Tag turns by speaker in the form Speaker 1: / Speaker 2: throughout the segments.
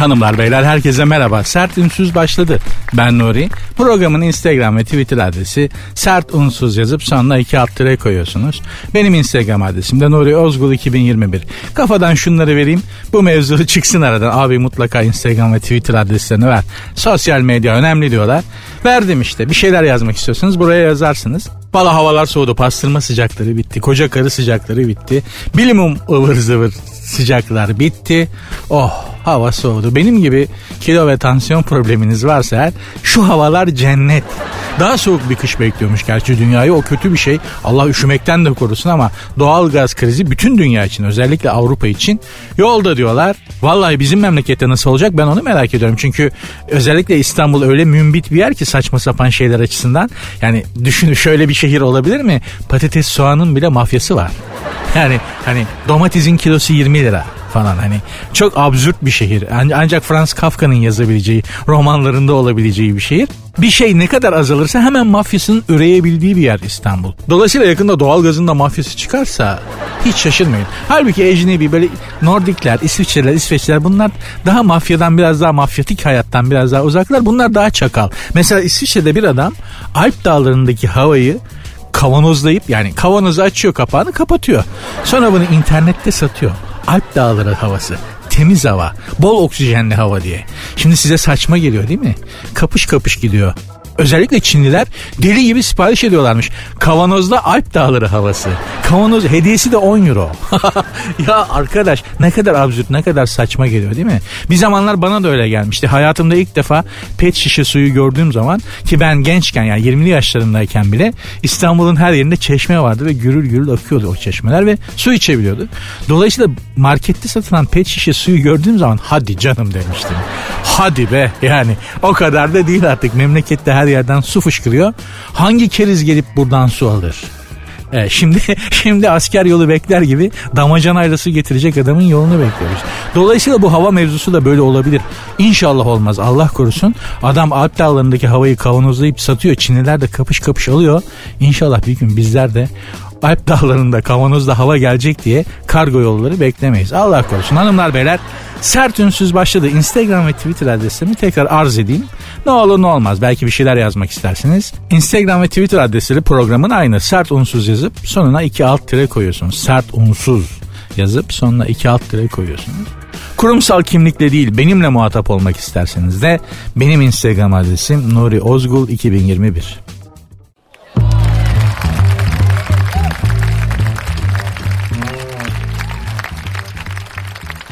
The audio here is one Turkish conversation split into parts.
Speaker 1: Hanımlar beyler herkese merhaba. Sert Ünsüz başladı. Ben Nuri. Programın Instagram ve Twitter adresi sert unsuz yazıp sonuna iki alt tire koyuyorsunuz. Benim Instagram adresim de Nuri Ozgul 2021. Kafadan şunları vereyim. Bu mevzu çıksın aradan. Abi mutlaka Instagram ve Twitter adreslerini ver. Sosyal medya önemli diyorlar. Verdim işte. Bir şeyler yazmak istiyorsanız buraya yazarsınız. Valla havalar soğudu. Pastırma sıcakları bitti. Koca karı sıcakları bitti. Bilimum ıvır zıvır sıcaklar bitti. Oh hava soğudu. Benim gibi kilo ve tansiyon probleminiz varsa eğer şu havalar cennet. Daha soğuk bir kış bekliyormuş gerçi dünyayı o kötü bir şey. Allah üşümekten de korusun ama doğal gaz krizi bütün dünya için özellikle Avrupa için yolda diyorlar. Vallahi bizim memlekette nasıl olacak ben onu merak ediyorum. Çünkü özellikle İstanbul öyle mümbit bir yer ki saçma sapan şeyler açısından. Yani düşünün şöyle bir şehir olabilir mi? Patates soğanın bile mafyası var. Yani hani domatesin kilosu 20 lira falan hani çok absürt bir şehir. Ancak Franz Kafka'nın yazabileceği, romanlarında olabileceği bir şehir. Bir şey ne kadar azalırsa hemen mafyasının üreyebildiği bir yer İstanbul. Dolayısıyla yakında doğalgazın da mafyası çıkarsa hiç şaşırmayın. Halbuki ecnebi böyle Nordikler, İsviçreler, İsveçler bunlar daha mafyadan biraz daha mafyatik hayattan biraz daha uzaklar. Bunlar daha çakal. Mesela İsviçre'de bir adam Alp dağlarındaki havayı kavanozlayıp yani kavanozu açıyor kapağını kapatıyor. Sonra bunu internette satıyor. Alp dağları havası temiz hava, bol oksijenli hava diye. Şimdi size saçma geliyor değil mi? Kapış kapış gidiyor. Özellikle Çinliler deli gibi sipariş ediyorlarmış. Kavanozda Alp Dağları havası. Kavanoz hediyesi de 10 euro. ya arkadaş ne kadar absürt ne kadar saçma geliyor değil mi? Bir zamanlar bana da öyle gelmişti. Hayatımda ilk defa pet şişe suyu gördüğüm zaman ki ben gençken yani 20'li yaşlarındayken bile İstanbul'un her yerinde çeşme vardı ve gürül gürül akıyordu o çeşmeler ve su içebiliyordu. Dolayısıyla markette satılan pet şişe suyu gördüğüm zaman hadi canım demiştim. Hadi be yani o kadar da değil artık memlekette her yerden su fışkırıyor. Hangi keriz gelip buradan su alır? Evet, şimdi şimdi asker yolu bekler gibi damacanayla su getirecek adamın yolunu bekliyoruz. Dolayısıyla bu hava mevzusu da böyle olabilir. İnşallah olmaz Allah korusun. Adam Alp dağlarındaki havayı kavanozlayıp satıyor. Çinliler de kapış kapış alıyor. İnşallah bir gün bizler de Alp dağlarında kavanozda hava gelecek diye kargo yolları beklemeyiz. Allah korusun hanımlar beyler sert ünsüz başladı. Instagram ve Twitter adresimi tekrar arz edeyim. Ne olur ne olmaz belki bir şeyler yazmak istersiniz. Instagram ve Twitter adresleri programın aynı. Sert unsuz yazıp sonuna iki alt tire koyuyorsunuz. Sert unsuz yazıp sonuna iki alt tire koyuyorsunuz. Kurumsal kimlikle değil benimle muhatap olmak isterseniz de benim Instagram adresim Nuri Ozgul 2021.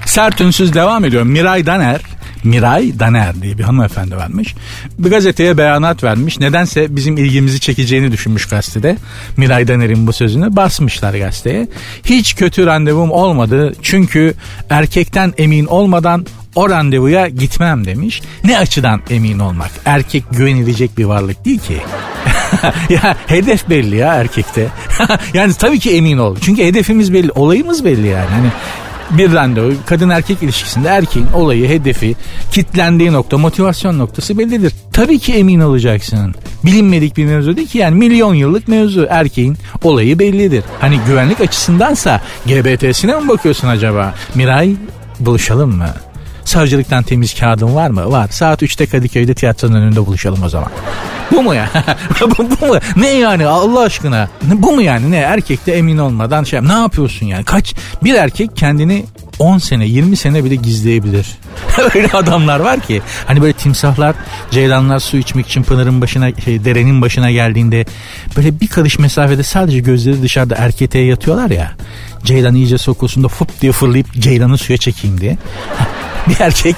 Speaker 1: Sert ünsüz devam ediyor. Miray Daner Miray Daner diye bir hanımefendi vermiş. Bir gazeteye beyanat vermiş. Nedense bizim ilgimizi çekeceğini düşünmüş gazetede. Miray Daner'in bu sözünü basmışlar gazeteye. Hiç kötü randevum olmadı. Çünkü erkekten emin olmadan o randevuya gitmem demiş. Ne açıdan emin olmak? Erkek güvenilecek bir varlık değil ki. ya hedef belli ya erkekte. yani tabii ki emin ol. Çünkü hedefimiz belli, olayımız belli yani. Hani bir randevu kadın erkek ilişkisinde erkeğin olayı, hedefi, kitlendiği nokta, motivasyon noktası bellidir. Tabii ki emin olacaksın. Bilinmedik bir mevzu değil ki yani milyon yıllık mevzu. Erkeğin olayı bellidir. Hani güvenlik açısındansa GBT'sine mi bakıyorsun acaba? Miray buluşalım mı? Savcılıktan temiz kağıdın var mı? Var. Saat 3'te Kadıköy'de tiyatronun önünde buluşalım o zaman. bu mu ya? bu, bu mu? Ne yani Allah aşkına? Bu mu yani? Ne? Erkekte emin olmadan şey ne yapıyorsun yani? Kaç bir erkek kendini 10 sene 20 sene bile gizleyebilir. Öyle adamlar var ki hani böyle timsahlar ceylanlar su içmek için pınarın başına şey, derenin başına geldiğinde böyle bir karış mesafede sadece gözleri dışarıda erketeye yatıyorlar ya. Ceylan iyice sokulsun da fıp diye fırlayıp ceylanı suya çekeyim diye. Bir erkek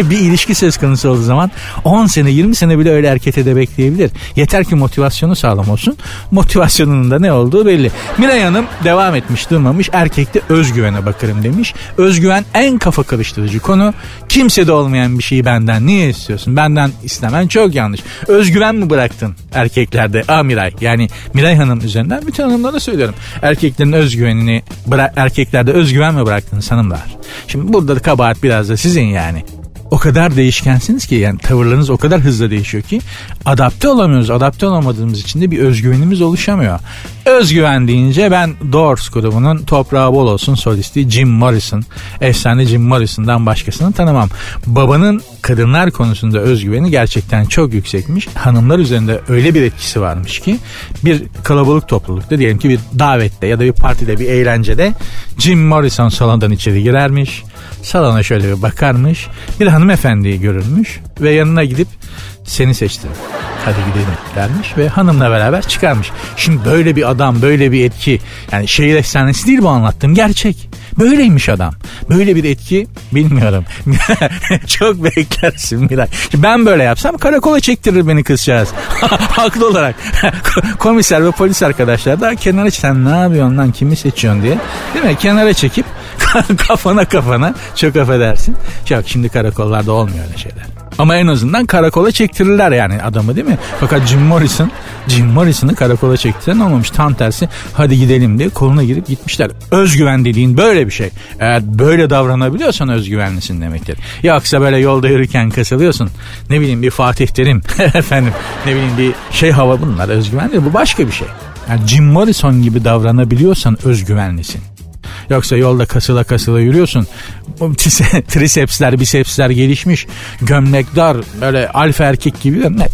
Speaker 1: bir ilişki söz konusu olduğu zaman 10 sene 20 sene bile öyle erkete de bekleyebilir. Yeter ki motivasyonu sağlam olsun. Motivasyonunun da ne olduğu belli. Miray Hanım devam etmiş durmamış. Erkekte özgüvene bakarım demiş. Özgüven en kafa karıştırıcı konu. Kimsede olmayan bir şeyi benden niye istiyorsun? Benden istemen çok yanlış. Özgüven mi bıraktın erkeklerde? Aa Miray. Yani Miray Hanım üzerinden bütün hanımlara söylüyorum. Erkeklerin özgüvenini erkeklerde özgüven mi bıraktınız hanımlar? Şimdi burada da kabahat biraz da sizin yani o kadar değişkensiniz ki yani tavırlarınız o kadar hızlı değişiyor ki adapte olamıyoruz. Adapte olamadığımız için de bir özgüvenimiz oluşamıyor. Özgüven deyince ben Doors grubunun toprağı bol olsun solisti Jim Morrison. Efsane Jim Morrison'dan başkasını tanımam. Babanın kadınlar konusunda özgüveni gerçekten çok yüksekmiş. Hanımlar üzerinde öyle bir etkisi varmış ki bir kalabalık toplulukta diyelim ki bir davette ya da bir partide bir eğlencede Jim Morrison salondan içeri girermiş. Salona şöyle bir bakarmış. Bir hanımefendiyi görürmüş ve yanına gidip seni seçtim. Hadi gidelim dermiş ve hanımla beraber çıkarmış. Şimdi böyle bir adam böyle bir etki yani şehir efsanesi değil bu anlattığım gerçek. Böyleymiş adam. Böyle bir etki bilmiyorum. Çok beklersin Miray. Ben böyle yapsam karakola çektirir beni kızcağız. Haklı olarak. Komiser ve polis arkadaşlar da kenara sen ne yapıyorsun lan kimi seçiyorsun diye. Değil mi? Kenara çekip kafana kafana çok affedersin. Yok şimdi karakollarda olmuyor öyle şeyler. Ama en azından karakola çektirirler yani adamı değil mi? Fakat Jim Morrison, Jim Morrison'ı karakola çektiren olmamış. Tam tersi hadi gidelim diye koluna girip gitmişler. Özgüven dediğin böyle bir şey. Eğer böyle davranabiliyorsan özgüvenlisin demektir. Yoksa böyle yolda yürürken kasılıyorsun. Ne bileyim bir Fatih Terim efendim ne bileyim bir şey hava bunlar özgüven değil bu başka bir şey. Yani Jim Morrison gibi davranabiliyorsan özgüvenlisin. Yoksa yolda kasıla kasıla yürüyorsun. Trisepsler, bisepsler gelişmiş. Gömlek dar, böyle alfa erkek gibi. Ne?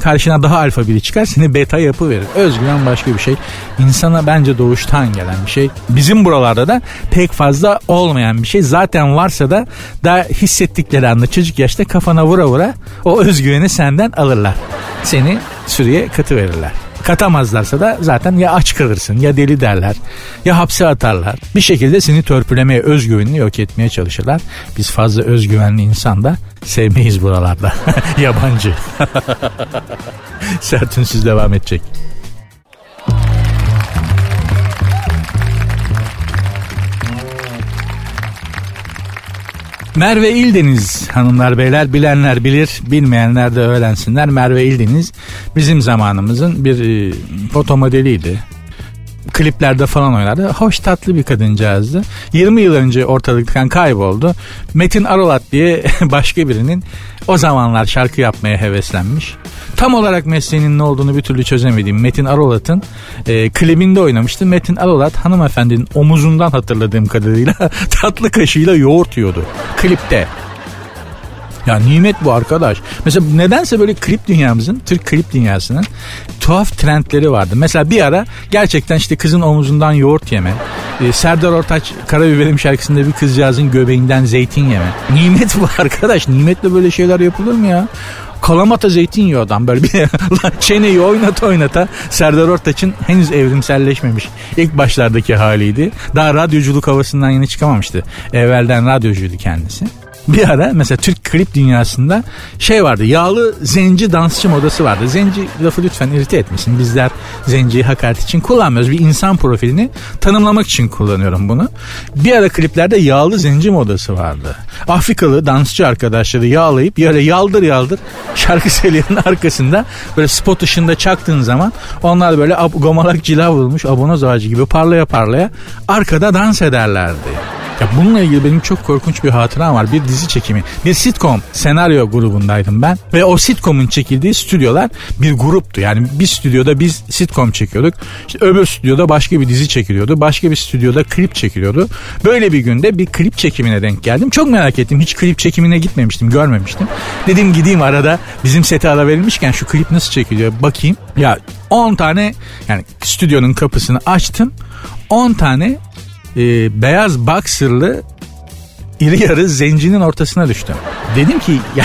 Speaker 1: Karşına daha alfa biri çıkar seni beta yapı verir. Özgüven başka bir şey. İnsana bence doğuştan gelen bir şey. Bizim buralarda da pek fazla olmayan bir şey. Zaten varsa da daha hissettikleri anda çocuk yaşta kafana vura vura o özgüveni senden alırlar. Seni sürüye katı verirler. Katamazlarsa da zaten ya aç kalırsın ya deli derler ya hapse atarlar. Bir şekilde seni törpülemeye özgüvenini yok etmeye çalışırlar. Biz fazla özgüvenli insan da sevmeyiz buralarda. Yabancı. Sertünsüz devam edecek. Merve İldeniz hanımlar beyler bilenler bilir bilmeyenler de öğrensinler. Merve İldeniz bizim zamanımızın bir e, foto modeliydi. Kliplerde falan oynardı. Hoş tatlı bir kadıncağızdı. 20 yıl önce ortalıktan kayboldu. Metin Arolat diye başka birinin o zamanlar şarkı yapmaya heveslenmiş. Tam olarak mesleğinin ne olduğunu bir türlü çözemediğim Metin Arolat'ın e, klibinde oynamıştı. Metin Arolat hanımefendinin omuzundan hatırladığım kadarıyla tatlı kaşığıyla yoğurt yiyordu. Klipte. Ya nimet bu arkadaş. Mesela nedense böyle klip dünyamızın, Türk klip dünyasının tuhaf trendleri vardı. Mesela bir ara gerçekten işte kızın omuzundan yoğurt yeme. E, Serdar Ortaç Karabiberim şarkısında bir kızcağızın göbeğinden zeytin yeme. Nimet bu arkadaş. Nimetle böyle şeyler yapılır mı ya? kalamata zeytin yiyor adam böyle bir çeneyi oynata oynata Serdar Ortaç'ın henüz evrimselleşmemiş ilk başlardaki haliydi. Daha radyoculuk havasından yeni çıkamamıştı. Evvelden radyocuydu kendisi bir ara mesela Türk klip dünyasında şey vardı yağlı zenci dansçı modası vardı. Zenci lafı lütfen irite etmesin. Bizler zenciyi hakaret için kullanmıyoruz. Bir insan profilini tanımlamak için kullanıyorum bunu. Bir ara kliplerde yağlı zenci modası vardı. Afrikalı dansçı arkadaşları yağlayıp böyle yaldır yaldır şarkı söyleyenin arkasında böyle spot ışığında çaktığın zaman onlar böyle gomalak cila vurulmuş abonoz ağacı gibi parlaya parlaya arkada dans ederlerdi. Ya bununla ilgili benim çok korkunç bir hatıram var. Bir dizi çekimi. Bir sitcom senaryo grubundaydım ben. Ve o sitcomun çekildiği stüdyolar bir gruptu. Yani bir stüdyoda biz sitcom çekiyorduk. İşte öbür stüdyoda başka bir dizi çekiliyordu. Başka bir stüdyoda klip çekiliyordu. Böyle bir günde bir klip çekimine denk geldim. Çok merak ettim. Hiç klip çekimine gitmemiştim, görmemiştim. Dedim gideyim arada bizim sete ara verilmişken şu klip nasıl çekiliyor bakayım. Ya 10 tane yani stüdyonun kapısını açtım. 10 tane e, beyaz boxerlı iri yarı zencinin ortasına düştüm. Dedim ki ya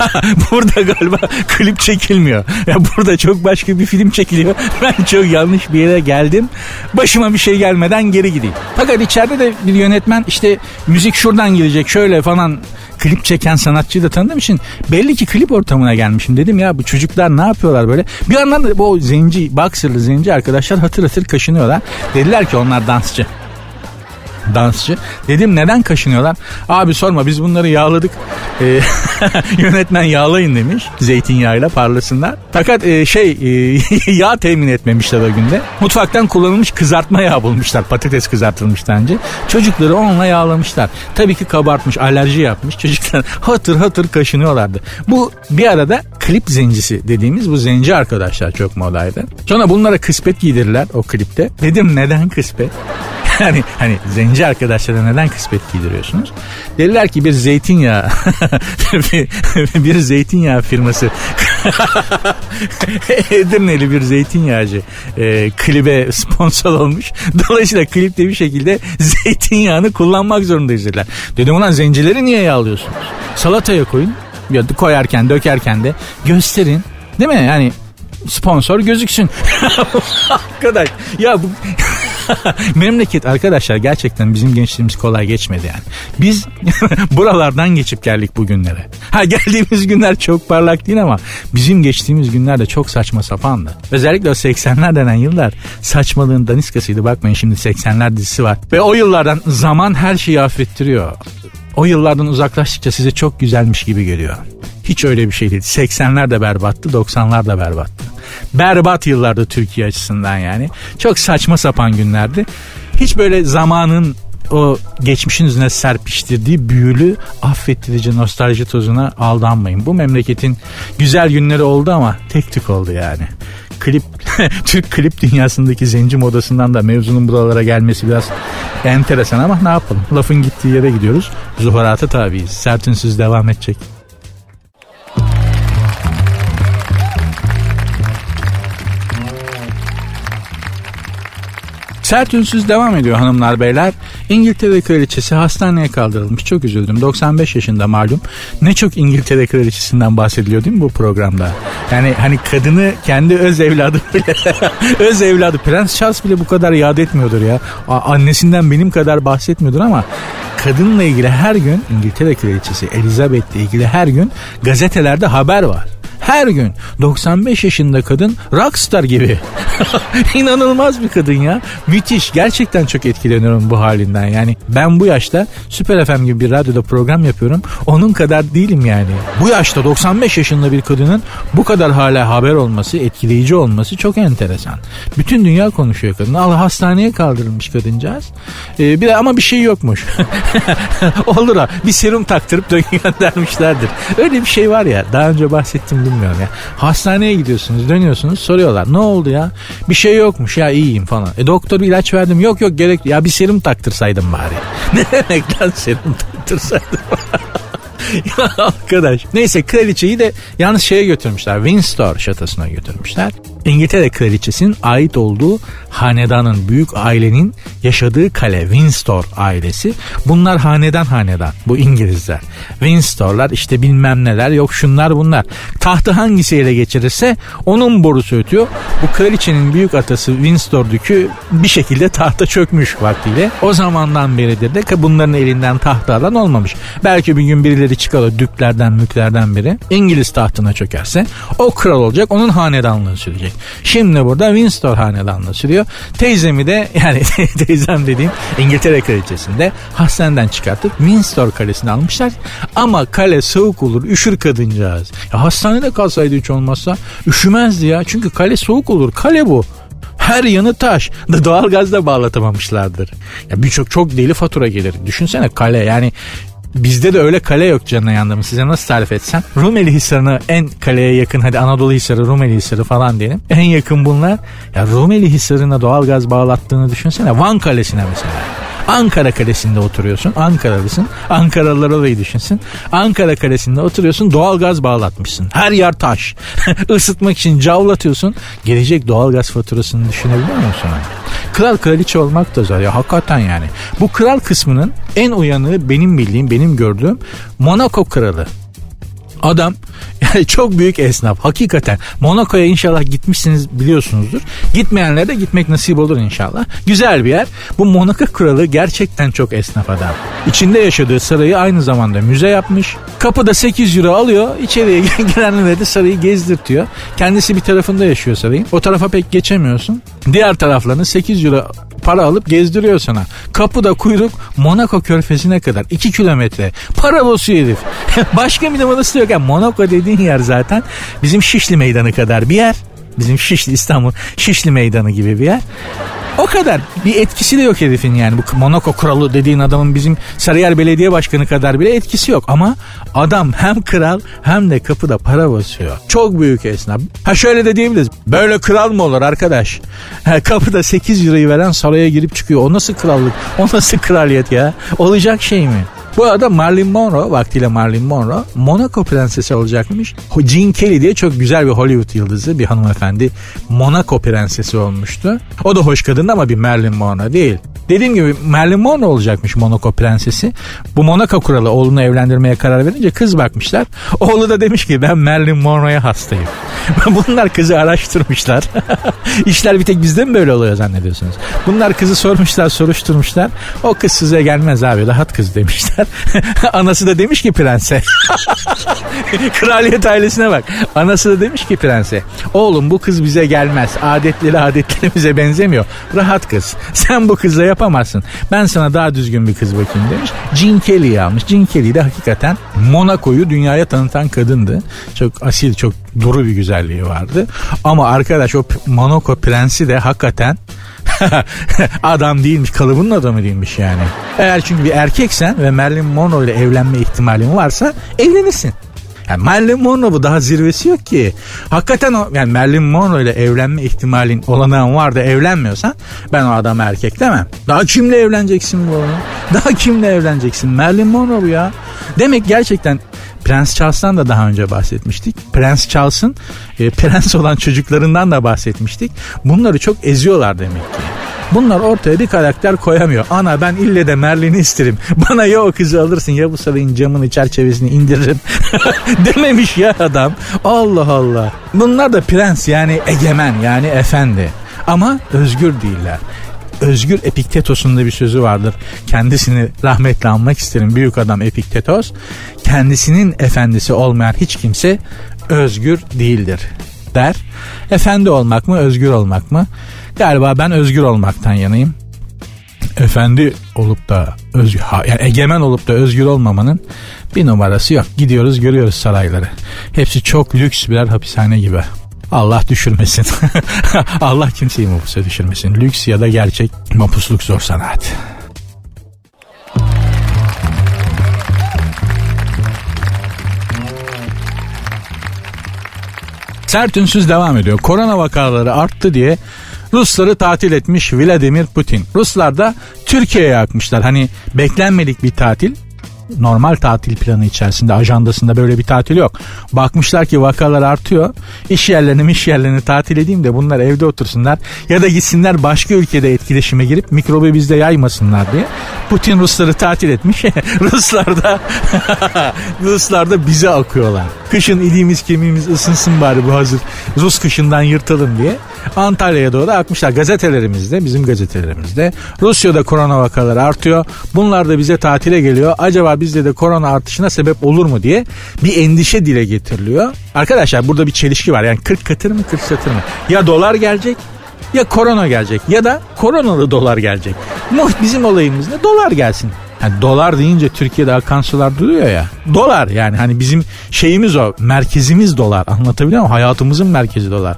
Speaker 1: burada galiba klip çekilmiyor. Ya burada çok başka bir film çekiliyor. Ben çok yanlış bir yere geldim. Başıma bir şey gelmeden geri gideyim. Fakat içeride de bir yönetmen işte müzik şuradan gelecek şöyle falan klip çeken sanatçıyı da tanıdığım için belli ki klip ortamına gelmişim. Dedim ya bu çocuklar ne yapıyorlar böyle. Bir yandan da bu zenci, boxerlı zenci arkadaşlar hatır hatır kaşınıyorlar. Dediler ki onlar dansçı dansçı. Dedim neden kaşınıyorlar? Abi sorma biz bunları yağladık. Ee, yönetmen yağlayın demiş. Zeytinyağıyla parlasınlar. Fakat e, şey e, yağ temin etmemişler o günde. Mutfaktan kullanılmış kızartma yağı bulmuşlar. Patates kızartılmış önce. Çocukları onunla yağlamışlar. Tabii ki kabartmış, alerji yapmış. Çocuklar hatır hatır kaşınıyorlardı. Bu bir arada klip zencisi dediğimiz bu zenci arkadaşlar çok modaydı. Sonra bunlara kıspet giydirirler o klipte. Dedim neden kıspet? Yani hani zenci arkadaşlara neden kısmet giydiriyorsunuz? Dediler ki bir zeytinyağı bir, bir zeytinyağı firması Edirneli bir zeytinyağcı e, klibe sponsor olmuş. Dolayısıyla klipte bir şekilde zeytinyağını kullanmak zorundayız dediler. Dedim ulan zencileri niye yağlıyorsunuz? Salataya koyun. Ya koyarken dökerken de gösterin. Değil mi? Yani sponsor gözüksün. Arkadaş ya bu Memleket arkadaşlar gerçekten bizim gençliğimiz kolay geçmedi yani. Biz buralardan geçip geldik bugünlere. Ha geldiğimiz günler çok parlak değil ama bizim geçtiğimiz günler de çok saçma sapandı. Özellikle o 80'ler denen yıllar saçmalığın daniskasıydı. Bakmayın şimdi 80'ler dizisi var. Ve o yıllardan zaman her şeyi affettiriyor. O yıllardan uzaklaştıkça size çok güzelmiş gibi geliyor. Hiç öyle bir şey değil. 80'ler de berbattı, 90'lar da berbattı. Berbat yıllardı Türkiye açısından yani. Çok saçma sapan günlerdi. Hiç böyle zamanın o geçmişin üzerine serpiştirdiği büyülü affettirici nostalji tozuna aldanmayın. Bu memleketin güzel günleri oldu ama tek tük oldu yani. Klip Türk klip dünyasındaki zenci modasından da mevzunun buralara gelmesi biraz enteresan ama ne yapalım? Lafın gittiği yere gidiyoruz. Zuhurata tabiiz. Sertünsüz devam edecek. Sert ünsüz devam ediyor hanımlar beyler. İngiltere kraliçesi hastaneye kaldırılmış. Çok üzüldüm. 95 yaşında malum. Ne çok İngiltere kraliçesinden bahsediliyor değil mi bu programda? Yani hani kadını kendi öz evladı bile öz evladı Prens Charles bile bu kadar yad etmiyordur ya. Annesinden benim kadar bahsetmiyordur ama kadınla ilgili her gün İngiltere kraliçesi Elizabeth'le ilgili her gün gazetelerde haber var. Her gün 95 yaşında kadın rockstar gibi. İnanılmaz bir kadın ya. Müthiş. Gerçekten çok etkileniyorum bu halinden. Yani ben bu yaşta Süper FM gibi bir radyoda program yapıyorum. Onun kadar değilim yani. Bu yaşta 95 yaşında bir kadının bu kadar hala haber olması, etkileyici olması çok enteresan. Bütün dünya konuşuyor kadın. Allah hastaneye kaldırılmış kadıncağız. Ee, bir ama bir şey yokmuş. Olur ha. Bir serum taktırıp göndermişlerdir. Öyle bir şey var ya. Daha önce bahsettim bilmiyorum ya. Hastaneye gidiyorsunuz dönüyorsunuz soruyorlar ne oldu ya? Bir şey yokmuş ya iyiyim falan. E doktor ilaç verdim yok yok gerek ya bir serum taktırsaydım bari. ne demek lan serum taktırsaydım? ya arkadaş. Neyse kraliçeyi de yalnız şeye götürmüşler. Windsor şatosuna götürmüşler. İngiltere kraliçesinin ait olduğu hanedanın, büyük ailenin yaşadığı kale Windsor ailesi. Bunlar hanedan hanedan bu İngilizler. Windsor'lar işte bilmem neler yok şunlar bunlar. Tahtı hangisi ele geçirirse onun borusu ötüyor. Bu kraliçenin büyük atası Windsor dükü bir şekilde tahta çökmüş vaktiyle. O zamandan beridir de bunların elinden tahtı alan olmamış. Belki bir gün birileri çıkar düklerden müklerden biri İngiliz tahtına çökerse o kral olacak onun hanedanlığı sürecek gelecek. Şimdi burada Windsor hanedanlığı sürüyor. Teyzemi de yani teyzem dediğim İngiltere kraliçesinde hastaneden çıkartıp Windsor kalesini almışlar. Ama kale soğuk olur üşür kadıncağız. Ya hastanede kalsaydı hiç olmazsa üşümezdi ya. Çünkü kale soğuk olur. Kale bu her yanı taş. Da doğalgazda bağlatamamışlardır. Ya birçok çok deli fatura gelir. Düşünsene kale yani Bizde de öyle kale yok canına yandığımız. Size nasıl tarif etsem? Rumeli Hisarı'na en kaleye yakın hadi Anadolu Hisarı, Rumeli Hisarı falan diyelim. En yakın bunlar. Ya Rumeli Hisarı'na doğalgaz bağlattığını düşünsene. Van Kalesi'ne mesela. Ankara Kalesi'nde oturuyorsun. Ankaralısın. Ankaralılar olayı düşünsün. Ankara Kalesi'nde oturuyorsun. Doğalgaz bağlatmışsın. Her yer taş. Isıtmak için cavlatıyorsun. Gelecek doğalgaz faturasını düşünebiliyor musun? Kral kraliçe olmak da zor ya hakikaten yani. Bu kral kısmının en uyanığı benim bildiğim, benim gördüğüm Monaco kralı. Adam yani çok büyük esnaf hakikaten. Monaco'ya inşallah gitmişsiniz biliyorsunuzdur. Gitmeyenlere de gitmek nasip olur inşallah. Güzel bir yer. Bu Monaco kralı gerçekten çok esnaf adam. İçinde yaşadığı sarayı aynı zamanda müze yapmış. Kapıda 8 euro alıyor. İçeriye girenlere de sarayı gezdirtiyor. Kendisi bir tarafında yaşıyor sarayın. O tarafa pek geçemiyorsun. Diğer taraflarını 8 euro para alıp gezdiriyor sana. Kapıda kuyruk Monaco körfezine kadar 2 kilometre. Para basıyor herif. Başka bir numarası yok. Monaco dediğin yer zaten bizim Şişli Meydanı kadar bir yer. Bizim Şişli İstanbul Şişli Meydanı gibi bir yer. O kadar. Bir etkisi de yok herifin yani. Bu Monaco kralı dediğin adamın bizim Sarıyer Belediye Başkanı kadar bile etkisi yok. Ama adam hem kral hem de kapıda para basıyor. Çok büyük esnaf. Ha şöyle de diyebiliriz. Böyle kral mı olur arkadaş? Ha, kapıda 8 lirayı veren saraya girip çıkıyor. O nasıl krallık? O nasıl kraliyet ya? Olacak şey mi? Bu arada Marilyn Monroe vaktiyle Marilyn Monroe Monaco prensesi olacakmış. Jean Kelly diye çok güzel bir Hollywood yıldızı bir hanımefendi Monaco prensesi olmuştu. O da hoş kadın ama bir Marilyn Monroe değil. Dediğim gibi Marilyn Monroe olacakmış Monaco prensesi. Bu Monaco kuralı oğlunu evlendirmeye karar verince kız bakmışlar. Oğlu da demiş ki ben Marilyn Monroe'ya hastayım. Bunlar kızı araştırmışlar. İşler bir tek bizde mi böyle oluyor zannediyorsunuz? Bunlar kızı sormuşlar soruşturmuşlar. O kız size gelmez abi rahat kız demişler. Anası da demiş ki prense. Kraliyet ailesine bak. Anası da demiş ki prense. Oğlum bu kız bize gelmez. Adetleri adetlerimize benzemiyor. Rahat kız. Sen bu kızla yapamazsın. Ben sana daha düzgün bir kız bakayım demiş. Jean Kelly'yi almış. Jean Kelly de hakikaten Monaco'yu dünyaya tanıtan kadındı. Çok asil, çok duru bir güzelliği vardı. Ama arkadaş o Monaco prensi de hakikaten adam değilmiş kalıbının adamı değilmiş yani. Eğer çünkü bir erkeksen ve Marilyn Monroe ile evlenme ihtimalin varsa evlenirsin. Yani Marilyn Monroe bu daha zirvesi yok ki. Hakikaten o yani Marilyn Monroe ile evlenme ihtimalin olanağın var da evlenmiyorsan ben o adam erkek demem. Daha kimle evleneceksin bu oğlum? Daha kimle evleneceksin? Marilyn Monroe bu ya. Demek gerçekten Prens Charles'tan da daha önce bahsetmiştik. Prens Charles'ın e, prens olan çocuklarından da bahsetmiştik. Bunları çok eziyorlar demek ki. Bunlar ortaya bir karakter koyamıyor. Ana ben ille de Merlin'i isterim. Bana ya o kızı alırsın ya bu sarayın camını çerçevesini indiririm. Dememiş ya adam. Allah Allah. Bunlar da prens yani egemen yani efendi. Ama özgür değiller. Özgür Epiktetos'un da bir sözü vardır. Kendisini rahmetle anmak isterim. Büyük adam Epiktetos. Kendisinin efendisi olmayan hiç kimse özgür değildir der. Efendi olmak mı özgür olmak mı? Galiba ben özgür olmaktan yanayım. Efendi olup da özgür, yani egemen olup da özgür olmamanın bir numarası yok. Gidiyoruz görüyoruz sarayları. Hepsi çok lüks birer hapishane gibi. Allah düşürmesin. Allah kimseyi mapusa düşürmesin. Lüks ya da gerçek mapusluk zor sanat. Sert ünsüz devam ediyor. Korona vakaları arttı diye Rusları tatil etmiş Vladimir Putin. Ruslar da Türkiye'ye akmışlar. Hani beklenmedik bir tatil normal tatil planı içerisinde ajandasında böyle bir tatil yok. Bakmışlar ki vakalar artıyor. İş yerlerini iş yerlerini tatil edeyim de bunlar evde otursunlar ya da gitsinler başka ülkede etkileşime girip mikrobu bizde yaymasınlar diye. Putin Rusları tatil etmiş. Ruslar da Ruslar da bize akıyorlar. Kışın iliğimiz kemiğimiz ısınsın bari bu hazır Rus kışından yırtalım diye. Antalya'ya doğru akmışlar. Gazetelerimizde bizim gazetelerimizde Rusya'da korona vakaları artıyor. Bunlar da bize tatile geliyor. Acaba bizde de korona artışına sebep olur mu diye bir endişe dile getiriliyor. Arkadaşlar burada bir çelişki var. Yani 40 katır mı 40 satır mı? Ya dolar gelecek ya korona gelecek ya da koronalı dolar gelecek. Bizim olayımız ne? Dolar gelsin. Yani dolar deyince Türkiye'de akan sular duruyor ya. Dolar yani hani bizim şeyimiz o. Merkezimiz dolar. Anlatabiliyor muyum? Hayatımızın merkezi dolar.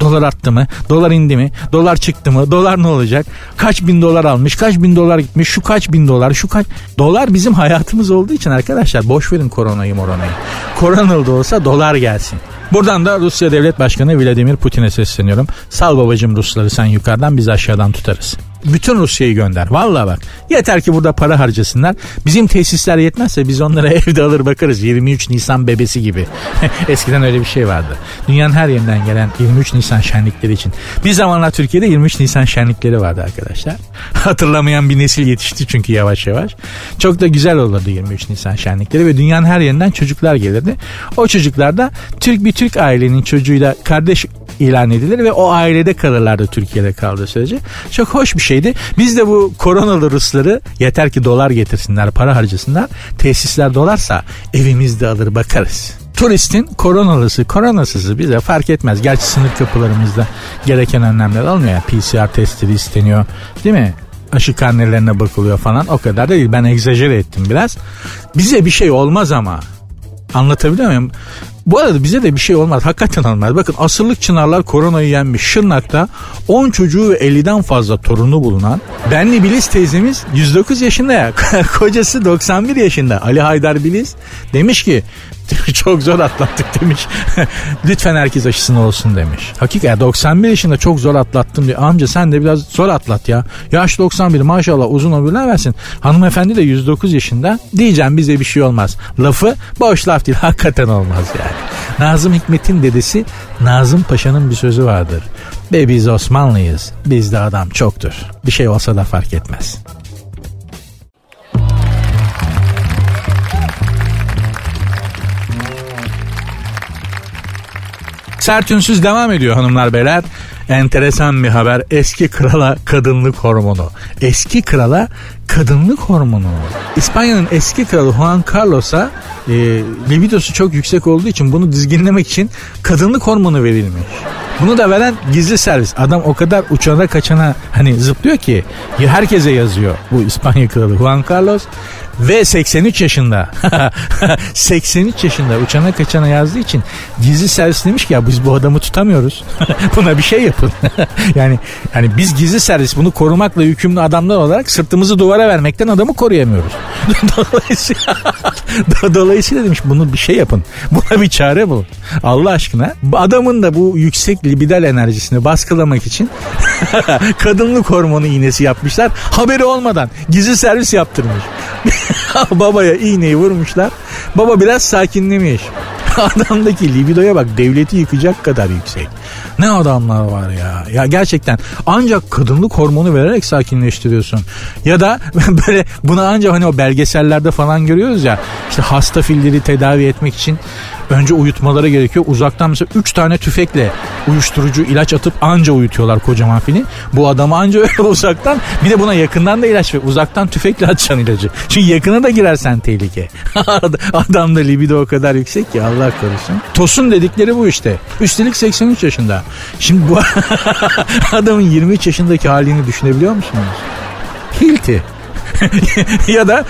Speaker 1: Dolar arttı mı? Dolar indi mi? Dolar çıktı mı? Dolar ne olacak? Kaç bin dolar almış? Kaç bin dolar gitmiş? Şu kaç bin dolar? Şu kaç? Dolar bizim hayatımız olduğu için arkadaşlar boş verin koronayı moronayı. Koronalı da olsa dolar gelsin. Buradan da Rusya Devlet Başkanı Vladimir Putin'e sesleniyorum. Sal babacım Rusları sen yukarıdan biz aşağıdan tutarız. Bütün Rusya'yı gönder. Vallahi bak. Yeter ki burada para harcasınlar. Bizim tesisler yetmezse biz onlara evde alır bakarız 23 Nisan bebesi gibi. Eskiden öyle bir şey vardı. Dünyanın her yerinden gelen 23 Nisan şenlikleri için. Bir zamanlar Türkiye'de 23 Nisan şenlikleri vardı arkadaşlar. Hatırlamayan bir nesil yetişti çünkü yavaş yavaş. Çok da güzel olurdu 23 Nisan şenlikleri ve dünyanın her yerinden çocuklar gelirdi. O çocuklar da Türk bir Türk ailenin çocuğuyla kardeş ilan edilir ve o ailede kalırlardı Türkiye'de kaldığı sürece. Çok hoş bir şeydi. Biz de bu koronalı Rusları yeter ki dolar getirsinler, para harcasınlar. Tesisler dolarsa evimizde alır bakarız. Turistin koronalısı, koronasızı bize fark etmez. Gerçi sınır kapılarımızda gereken önlemler alınıyor. PCR testleri isteniyor değil mi? aşı karnelerine bakılıyor falan o kadar da değil. Ben egzajere ettim biraz. Bize bir şey olmaz ama. Anlatabiliyor muyum? Bu arada bize de bir şey olmaz. Hakikaten olmaz. Bakın asırlık çınarlar koronayı yenmiş. Şırnak'ta 10 çocuğu ve 50'den fazla torunu bulunan Benli Biliz teyzemiz 109 yaşında ya. Kocası 91 yaşında. Ali Haydar Biliz demiş ki çok zor atlattık demiş. Lütfen herkes aşısını olsun demiş. Hakikaten 91 yaşında çok zor atlattım diyor. Amca sen de biraz zor atlat ya. Yaş 91 maşallah uzun ömürler versin. Hanımefendi de 109 yaşında. Diyeceğim bize bir şey olmaz. Lafı boş laf değil. Hakikaten olmaz yani. Nazım Hikmet'in dedesi Nazım Paşa'nın bir sözü vardır. Be biz Osmanlıyız. Bizde adam çoktur. Bir şey olsa da fark etmez. Sert ünsüz devam ediyor hanımlar beyler. Enteresan bir haber. Eski krala kadınlık hormonu. Eski krala kadınlık hormonu. İspanya'nın eski kralı Juan Carlos'a e, libidosu çok yüksek olduğu için bunu dizginlemek için kadınlık hormonu verilmiş. Bunu da veren gizli servis. Adam o kadar uçana kaçana hani zıplıyor ki herkese yazıyor bu İspanya kralı Juan Carlos ve 83 yaşında 83 yaşında uçana kaçana yazdığı için gizli servis demiş ki ya biz bu adamı tutamıyoruz. Buna bir şey yapın. yani yani biz gizli servis bunu korumakla yükümlü adamlar olarak sırtımızı duvara vermekten adamı koruyamıyoruz. Dolayısıyla, dolayısıyla demiş bunu bir şey yapın. Buna bir çare bulun. Allah aşkına adamın da bu yüksek libidal enerjisini baskılamak için kadınlık hormonu iğnesi yapmışlar. Haberi olmadan gizli servis yaptırmış. Babaya iğneyi vurmuşlar. Baba biraz sakinlemiş. Adamdaki libidoya bak devleti yıkacak kadar yüksek. Ne adamlar var ya. Ya gerçekten ancak kadınlık hormonu vererek sakinleştiriyorsun. Ya da böyle buna ancak hani o belgesellerde falan görüyoruz ya. İşte hasta filleri tedavi etmek için önce uyutmaları gerekiyor. Uzaktan mesela 3 tane tüfekle uyuşturucu ilaç atıp anca uyutuyorlar kocaman fili. Bu adamı anca öyle uzaktan bir de buna yakından da ilaç ver. Uzaktan tüfekle atacaksın ilacı. Çünkü yakına da girersen tehlike. Adamda libido o kadar yüksek ki Allah korusun. Tosun dedikleri bu işte. Üstelik 83 yaşında. Şimdi bu adamın 23 yaşındaki halini düşünebiliyor musunuz? Hilti. ya da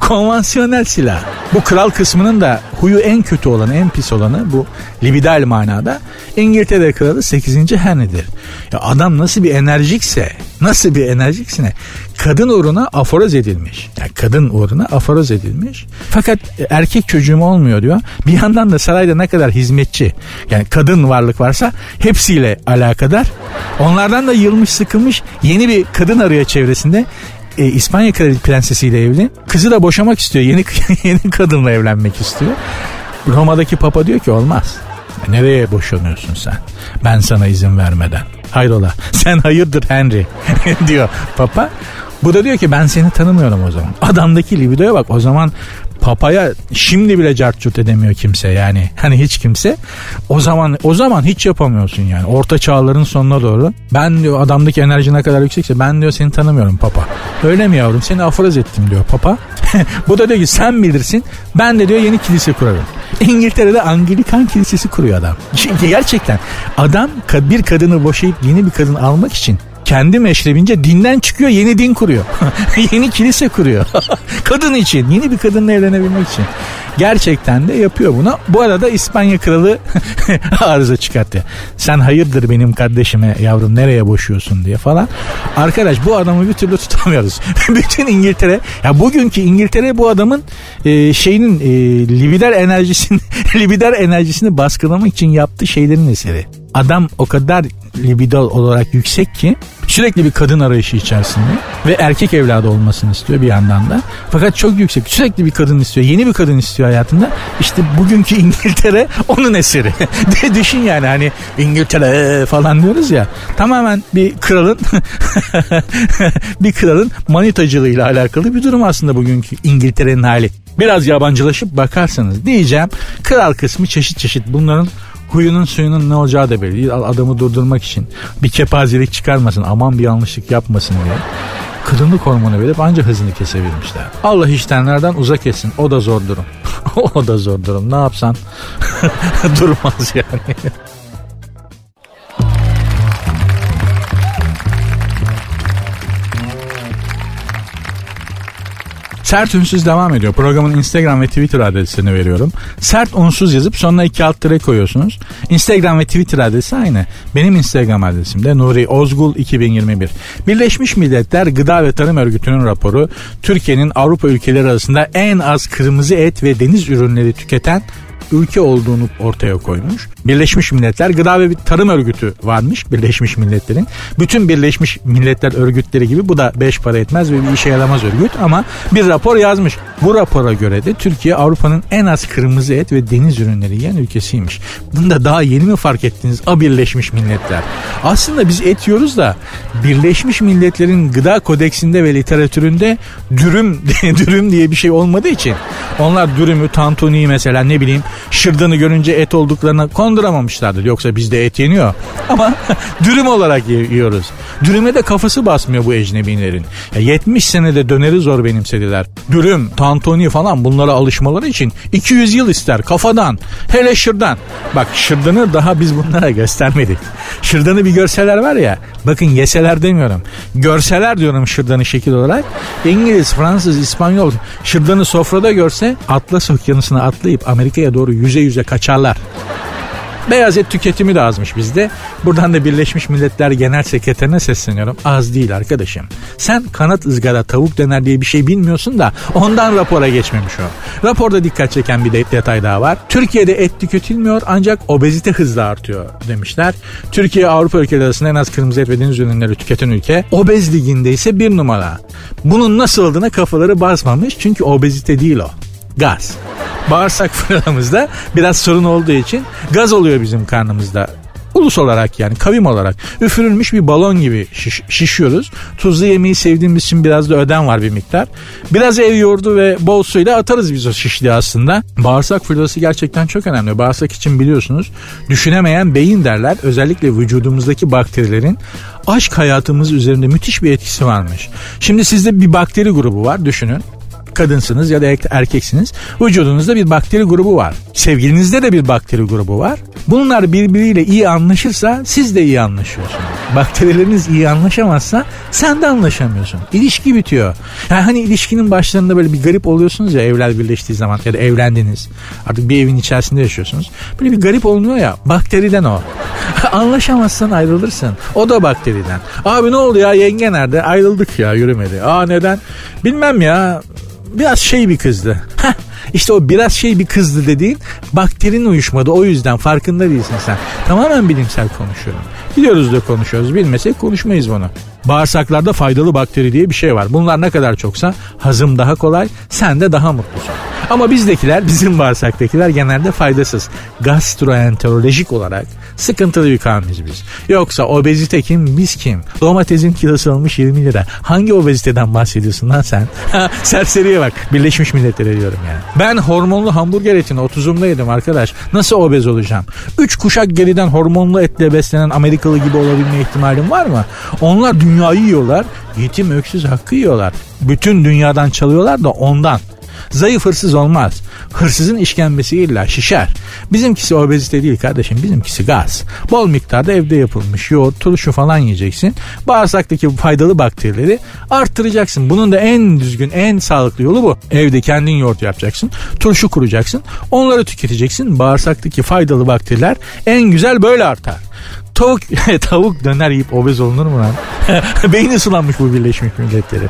Speaker 1: konvansiyonel silah. Bu kral kısmının da huyu en kötü olanı, en pis olanı bu libidal manada İngiltere kralı 8. Henry'dir. Ya adam nasıl bir enerjikse, nasıl bir enerjiksine kadın uğruna aforoz edilmiş. Yani kadın uğruna aforoz edilmiş. Fakat erkek çocuğum olmuyor diyor. Bir yandan da sarayda ne kadar hizmetçi yani kadın varlık varsa hepsiyle alakadar. Onlardan da yılmış sıkılmış yeni bir kadın arıyor çevresinde e, İspanya prensesiyle evli. Kızı da boşamak istiyor. Yeni yeni kadınla evlenmek istiyor. Roma'daki papa diyor ki olmaz. Nereye boşanıyorsun sen? Ben sana izin vermeden. Hayrola sen hayırdır Henry diyor papa. Bu da diyor ki ben seni tanımıyorum o zaman. Adamdaki libidoya bak o zaman papaya şimdi bile cartçut edemiyor kimse yani. Hani hiç kimse. O zaman o zaman hiç yapamıyorsun yani. Orta çağların sonuna doğru. Ben diyor adamdaki enerji ne kadar yüksekse ben diyor seni tanımıyorum papa. Öyle mi yavrum seni aforoz ettim diyor papa. Bu da diyor ki sen bilirsin ben de diyor yeni kilise kurarım. İngiltere'de Anglikan kilisesi kuruyor adam. Gerçekten adam bir kadını boşayıp yeni bir kadın almak için kendi meşrebince dinden çıkıyor yeni din kuruyor. yeni kilise kuruyor. Kadın için yeni bir kadınla evlenebilmek için. Gerçekten de yapıyor bunu. Bu arada İspanya kralı arıza çıkarttı. Sen hayırdır benim kardeşime yavrum nereye boşuyorsun diye falan. Arkadaş bu adamı bir türlü tutamıyoruz. Bütün İngiltere ya bugünkü İngiltere bu adamın e, şeyinin e, libider enerjisini libider enerjisini baskılamak için yaptığı şeylerin eseri. Adam o kadar libido olarak yüksek ki sürekli bir kadın arayışı içerisinde ve erkek evladı olmasını istiyor bir yandan da. Fakat çok yüksek. Sürekli bir kadın istiyor. Yeni bir kadın istiyor hayatında. İşte bugünkü İngiltere onun eseri. düşün yani hani İngiltere falan diyoruz ya. Tamamen bir kralın bir kralın manitacılığıyla alakalı bir durum aslında bugünkü İngiltere'nin hali. Biraz yabancılaşıp bakarsanız diyeceğim kral kısmı çeşit çeşit bunların huyunun suyunun ne olacağı da belli değil. Adamı durdurmak için bir kepazelik çıkarmasın aman bir yanlışlık yapmasın diye. Kadınlık hormonu verip ancak hızını kesebilmişler. Allah iştenlerden uzak etsin. O da zor durum. o da zor durum. Ne yapsan durmaz yani. Sert Ünsüz devam ediyor. Programın Instagram ve Twitter adresini veriyorum. Sert Unsuz yazıp sonuna iki alt tere koyuyorsunuz. Instagram ve Twitter adresi aynı. Benim Instagram adresim de Nuri Ozgul 2021. Birleşmiş Milletler Gıda ve Tarım Örgütü'nün raporu Türkiye'nin Avrupa ülkeleri arasında en az kırmızı et ve deniz ürünleri tüketen ülke olduğunu ortaya koymuş. Birleşmiş Milletler Gıda ve Tarım Örgütü varmış Birleşmiş Milletler'in. Bütün Birleşmiş Milletler örgütleri gibi bu da beş para etmez ve bir işe yaramaz örgüt ama bir rapor yazmış. Bu rapora göre de Türkiye Avrupa'nın en az kırmızı et ve deniz ürünleri yiyen ülkesiymiş. Bunu da daha yeni mi fark ettiniz? A Birleşmiş Milletler. Aslında biz et yiyoruz da Birleşmiş Milletler'in gıda kodeksinde ve literatüründe dürüm dürüm diye bir şey olmadığı için onlar dürümü, tantuniyi mesela ne bileyim şırdanı görünce et olduklarına konduramamışlardır. Yoksa bizde et yeniyor. Ama dürüm olarak yiyoruz. Dürüme de kafası basmıyor bu ecnebilerin. Ya 70 senede döneri zor benimsediler. Dürüm, tantuni falan bunlara alışmaları için 200 yıl ister kafadan. Hele şırdan. Bak şırdanı daha biz bunlara göstermedik. Şırdanı bir görseler var ya. Bakın yeseler demiyorum. Görseler diyorum şırdanı şekil olarak. İngiliz, Fransız, İspanyol şırdanı sofrada görse Atlas Okyanusu'na atlayıp Amerika'ya doğru yüze yüze kaçarlar. Beyaz et tüketimi de azmış bizde. Buradan da Birleşmiş Milletler Genel Sekreterine sesleniyorum. Az değil arkadaşım. Sen kanat ızgara tavuk döner diye bir şey bilmiyorsun da ondan rapora geçmemiş o. Raporda dikkat çeken bir de detay daha var. Türkiye'de et tüketilmiyor ancak obezite hızla artıyor demişler. Türkiye Avrupa ülkeleri arasında en az kırmızı et ve deniz ürünleri tüketen ülke. Obez liginde ise bir numara. Bunun nasıl olduğuna kafaları basmamış çünkü obezite değil o gaz. Bağırsak fırınımızda biraz sorun olduğu için gaz oluyor bizim karnımızda. Ulus olarak yani kavim olarak üfürülmüş bir balon gibi şiş, şişiyoruz. Tuzlu yemeği sevdiğimiz için biraz da ödem var bir miktar. Biraz ev yoğurdu ve bol suyla atarız biz o şişliği aslında. Bağırsak fırlası gerçekten çok önemli. Bağırsak için biliyorsunuz düşünemeyen beyin derler. Özellikle vücudumuzdaki bakterilerin aşk hayatımız üzerinde müthiş bir etkisi varmış. Şimdi sizde bir bakteri grubu var düşünün kadınsınız ya da erkeksiniz. Vücudunuzda bir bakteri grubu var. Sevgilinizde de bir bakteri grubu var. Bunlar birbiriyle iyi anlaşırsa siz de iyi anlaşıyorsunuz. Bakterileriniz iyi anlaşamazsa sen de anlaşamıyorsun. İlişki bitiyor. Yani hani ilişkinin başlarında böyle bir garip oluyorsunuz ya evler birleştiği zaman ya da evlendiniz. Artık bir evin içerisinde yaşıyorsunuz. Böyle bir garip olunuyor ya bakteriden o. Anlaşamazsan ayrılırsın. O da bakteriden. Abi ne oldu ya yenge nerede? Ayrıldık ya yürümedi. Aa neden? Bilmem ya biraz şey bir kızdı. İşte o biraz şey bir kızdı dediğin bakterin uyuşmadı o yüzden farkında değilsin sen. Tamamen bilimsel konuşuyorum. Biliyoruz da konuşuyoruz bilmesek konuşmayız bunu. Bağırsaklarda faydalı bakteri diye bir şey var. Bunlar ne kadar çoksa hazım daha kolay sen de daha mutlusun. Ama bizdekiler bizim bağırsaktakiler genelde faydasız. Gastroenterolojik olarak sıkıntılı bir kavmiz biz. Yoksa obezite kim biz kim? Domatesin kilosu olmuş 20 lira. Hangi obeziteden bahsediyorsun lan sen? Serseriye bak. Birleşmiş Milletler'e diyorum yani. Ben hormonlu hamburger etini 30'umda yedim arkadaş. Nasıl obez olacağım? 3 kuşak geriden hormonlu etle beslenen Amerikalı gibi olabilme ihtimalim var mı? Onlar dünyayı yiyorlar. Yetim öksüz hakkı yiyorlar. Bütün dünyadan çalıyorlar da ondan. Zayıf hırsız olmaz. Hırsızın işkembesi illa şişer. Bizimkisi obezite değil kardeşim bizimkisi gaz. Bol miktarda evde yapılmış yoğurt, turşu falan yiyeceksin. Bağırsaktaki faydalı bakterileri arttıracaksın. Bunun da en düzgün, en sağlıklı yolu bu. Evde kendin yoğurt yapacaksın. Turşu kuracaksın. Onları tüketeceksin. Bağırsaktaki faydalı bakteriler en güzel böyle artar. Tavuk, tavuk döner yiyip obez olunur mu lan? Beyni sulanmış bu Birleşmiş Milletleri.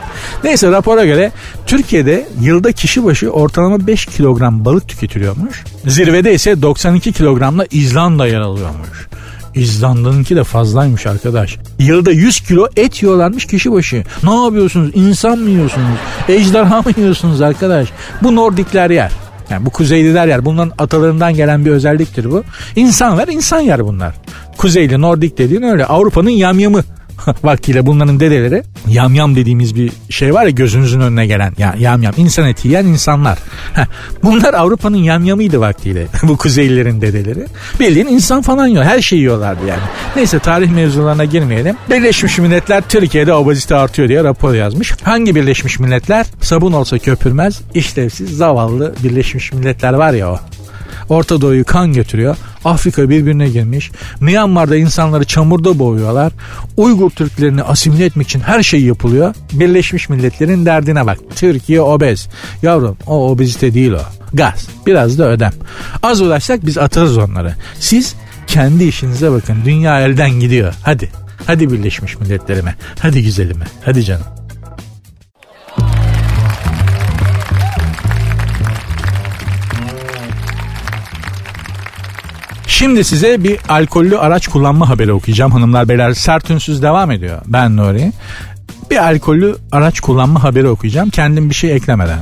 Speaker 1: Neyse rapora göre Türkiye'de yılda kişi başı ortalama 5 kilogram balık tüketiliyormuş. Zirvede ise 92 kilogramla İzlanda yer alıyormuş. İzlanda'nınki de fazlaymış arkadaş. Yılda 100 kilo et yiyorlarmış kişi başı. Ne yapıyorsunuz? İnsan mı yiyorsunuz? Ejderha mı yiyorsunuz arkadaş? Bu Nordikler yer. Yani bu kuzeyliler yer. Bunların atalarından gelen bir özelliktir bu. İnsan ver, insan yer bunlar. Kuzeyli, Nordik dediğin öyle. Avrupa'nın yamyamı. vaktiyle bunların dedeleri yamyam dediğimiz bir şey var ya gözünüzün önüne gelen ya yamyam insan eti yiyen insanlar. bunlar Avrupa'nın yamyamıydı vaktiyle bu kuzeylilerin dedeleri. Bildiğin insan falan yiyor her şeyi yiyorlardı yani. Neyse tarih mevzularına girmeyelim. Birleşmiş Milletler Türkiye'de obezite artıyor diye rapor yazmış. Hangi Birleşmiş Milletler? Sabun olsa köpürmez, işlevsiz, zavallı Birleşmiş Milletler var ya o. Orta Doğu'yu kan götürüyor. Afrika birbirine girmiş. Myanmar'da insanları çamurda boğuyorlar. Uygur Türklerini asimile etmek için her şey yapılıyor. Birleşmiş Milletler'in derdine bak. Türkiye obez. Yavrum o obezite değil o. Gaz. Biraz da ödem. Az ulaşsak biz atarız onları. Siz kendi işinize bakın. Dünya elden gidiyor. Hadi. Hadi Birleşmiş Milletlerime. Hadi güzelime. Hadi canım. Şimdi size bir alkollü araç kullanma haberi okuyacağım hanımlar beyler. Sert ünsüz devam ediyor. Ben Nuri. Bir alkollü araç kullanma haberi okuyacağım. Kendim bir şey eklemeden.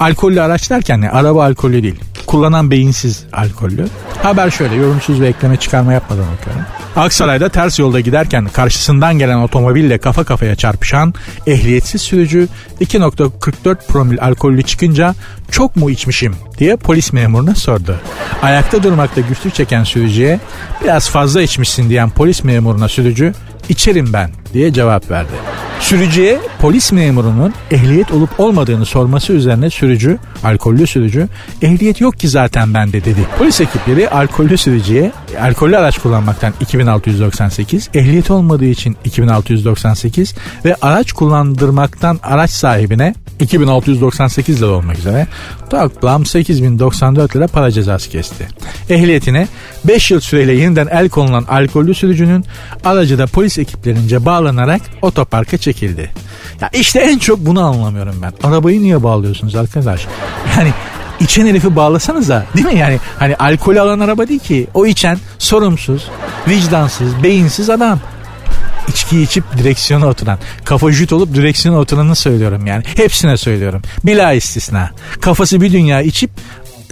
Speaker 1: Alkollü araç derken ne? Araba alkollü değil. Kullanan beyinsiz alkollü. Haber şöyle yorumsuz ve ekleme çıkarma yapmadan okuyorum. Aksaray'da ters yolda giderken karşısından gelen otomobille kafa kafaya çarpışan ehliyetsiz sürücü 2.44 promil alkollü çıkınca çok mu içmişim diye polis memuruna sordu. Ayakta durmakta güçlük çeken sürücüye biraz fazla içmişsin diyen polis memuruna sürücü içerim ben diye cevap verdi. Sürücüye polis memurunun ehliyet olup olmadığını sorması üzerine sürücü, alkollü sürücü, ehliyet yok ki zaten bende dedi. Polis ekipleri alkollü sürücüye alkollü araç kullanmaktan 2698, ehliyet olmadığı için 2698 ve araç kullandırmaktan araç sahibine 2698 lira olmak üzere toplam 8094 lira para cezası kesti. Ehliyetine 5 yıl süreyle yeniden el konulan alkollü sürücünün aracı da polis ekiplerince bağlanarak otoparka çekildi. Ya işte en çok bunu anlamıyorum ben. Arabayı niye bağlıyorsunuz arkadaş? Yani içen herifi bağlasanıza değil mi yani hani alkol alan araba değil ki o içen sorumsuz vicdansız beyinsiz adam içki içip direksiyona oturan, kafa jüt olup direksiyona oturanı söylüyorum yani. Hepsine söylüyorum. Bila istisna. Kafası bir dünya içip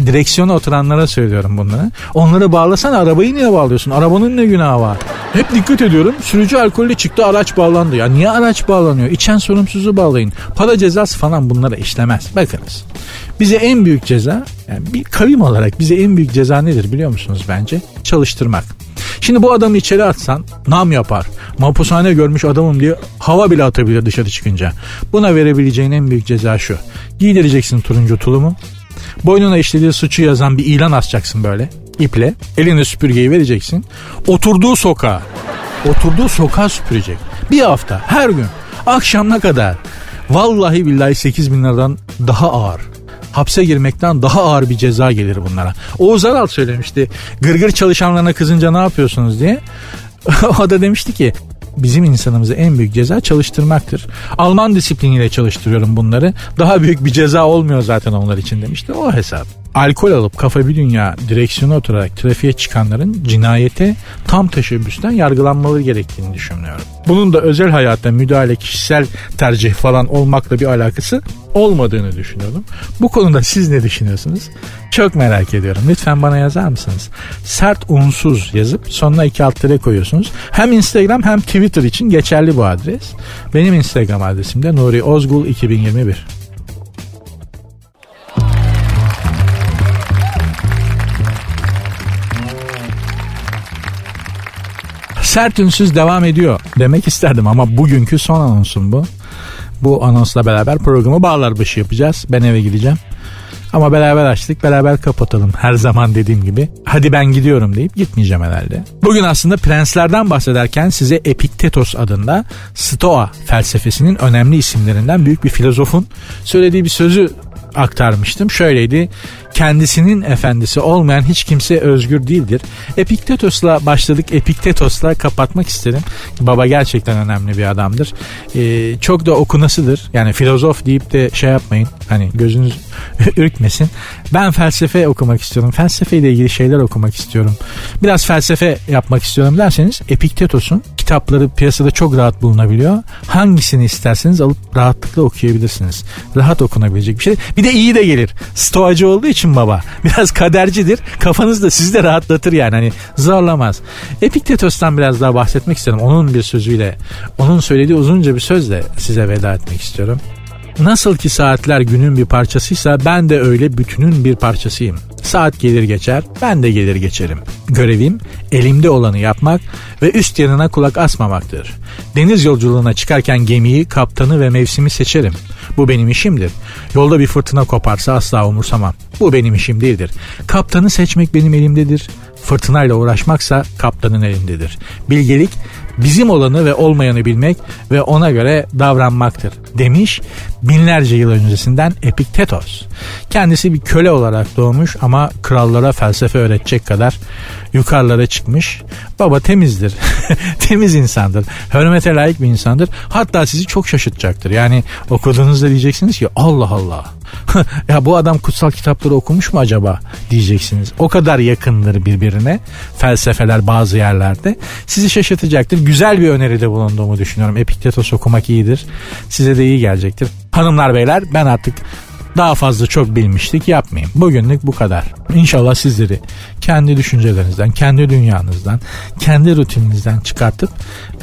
Speaker 1: direksiyona oturanlara söylüyorum bunları. Onları bağlasan arabayı niye bağlıyorsun? Arabanın ne günahı var? Hep dikkat ediyorum. Sürücü alkolle çıktı araç bağlandı. Ya niye araç bağlanıyor? İçen sorumsuzu bağlayın. Para cezası falan bunlara işlemez. Bakınız. Bize en büyük ceza yani bir kavim olarak bize en büyük ceza nedir biliyor musunuz bence? Çalıştırmak. Şimdi bu adamı içeri atsan nam yapar. Mahpushane görmüş adamım diye hava bile atabilir dışarı çıkınca. Buna verebileceğin en büyük ceza şu. Giydireceksin turuncu tulumu. Boynuna işlediği suçu yazan bir ilan asacaksın böyle iple. Eline süpürgeyi vereceksin. Oturduğu sokağa, oturduğu sokağa süpürecek. Bir hafta her gün akşamına kadar. Vallahi billahi 8 bin liradan daha ağır hapse girmekten daha ağır bir ceza gelir bunlara. Oğuz Aral söylemişti. Gırgır çalışanlarına kızınca ne yapıyorsunuz diye. o da demişti ki bizim insanımıza en büyük ceza çalıştırmaktır. Alman disipliniyle çalıştırıyorum bunları. Daha büyük bir ceza olmuyor zaten onlar için demişti. O hesap alkol alıp kafa bir dünya direksiyona oturarak trafiğe çıkanların cinayete tam teşebbüsten yargılanmaları gerektiğini düşünüyorum. Bunun da özel hayatta müdahale kişisel tercih falan olmakla bir alakası olmadığını düşünüyorum. Bu konuda siz ne düşünüyorsunuz? Çok merak ediyorum. Lütfen bana yazar mısınız? Sert unsuz yazıp sonuna iki alt tere koyuyorsunuz. Hem Instagram hem Twitter için geçerli bu adres. Benim Instagram adresim de Nuri Ozgul 2021. Sert ünsüz devam ediyor demek isterdim ama bugünkü son anonsum bu. Bu anonsla beraber programı bağlar başı yapacağız. Ben eve gideceğim. Ama beraber açtık beraber kapatalım her zaman dediğim gibi. Hadi ben gidiyorum deyip gitmeyeceğim herhalde. Bugün aslında prenslerden bahsederken size Epiktetos adında Stoa felsefesinin önemli isimlerinden büyük bir filozofun söylediği bir sözü aktarmıştım. Şöyleydi. Kendisinin efendisi olmayan hiç kimse özgür değildir. Epiktetos'la başladık. Epiktetos'la kapatmak isterim. Baba gerçekten önemli bir adamdır. Ee, çok da okunasıdır. Yani filozof deyip de şey yapmayın. Hani gözünüz ürkmesin. Ben felsefe okumak istiyorum. Felsefe ile ilgili şeyler okumak istiyorum. Biraz felsefe yapmak istiyorum derseniz Epiktetos'un kitapları piyasada çok rahat bulunabiliyor. Hangisini isterseniz alıp rahatlıkla okuyabilirsiniz. Rahat okunabilecek bir şey. Bir de iyi de gelir. Stoacı olduğu için baba. Biraz kadercidir. Kafanız da sizi de rahatlatır yani. Hani zorlamaz. Epiktetos'tan biraz daha bahsetmek istiyorum. Onun bir sözüyle, onun söylediği uzunca bir sözle size veda etmek istiyorum. Nasıl ki saatler günün bir parçasıysa ben de öyle bütünün bir parçasıyım. Saat gelir geçer, ben de gelir geçerim. Görevim elimde olanı yapmak ve üst yanına kulak asmamaktır. Deniz yolculuğuna çıkarken gemiyi, kaptanı ve mevsimi seçerim. Bu benim işimdir. Yolda bir fırtına koparsa asla umursamam. Bu benim işim değildir. Kaptanı seçmek benim elimdedir. Fırtınayla uğraşmaksa kaptanın elindedir. Bilgelik bizim olanı ve olmayanı bilmek ve ona göre davranmaktır demiş binlerce yıl öncesinden Epiktetos. Kendisi bir köle olarak doğmuş ama krallara felsefe öğretecek kadar yukarılara çıkmış. Baba temizdir. Temiz insandır. Hürmete layık bir insandır. Hatta sizi çok şaşırtacaktır. Yani okuduğunuzda diyeceksiniz ki Allah Allah. ya bu adam kutsal kitapları okumuş mu acaba diyeceksiniz. O kadar yakındır birbirine felsefeler bazı yerlerde. Sizi şaşırtacaktır. Güzel bir öneride bulunduğumu düşünüyorum. Epiktetos okumak iyidir. Size de iyi gelecektir. Hanımlar beyler ben artık daha fazla çok bilmiştik yapmayayım. Bugünlük bu kadar. İnşallah sizleri kendi düşüncelerinizden, kendi dünyanızdan, kendi rutininizden çıkartıp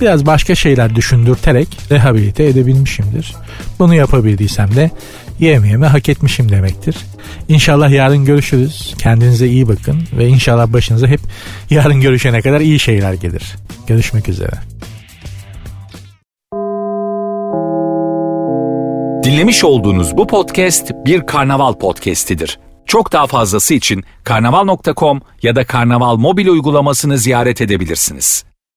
Speaker 1: biraz başka şeyler düşündürterek rehabilite edebilmişimdir. Bunu yapabildiysem de yemeğimi hak etmişim demektir. İnşallah yarın görüşürüz. Kendinize iyi bakın ve inşallah başınıza hep yarın görüşene kadar iyi şeyler gelir. Görüşmek üzere.
Speaker 2: Dinlemiş olduğunuz bu podcast bir karnaval podcastidir. Çok daha fazlası için karnaval.com ya da karnaval mobil uygulamasını ziyaret edebilirsiniz.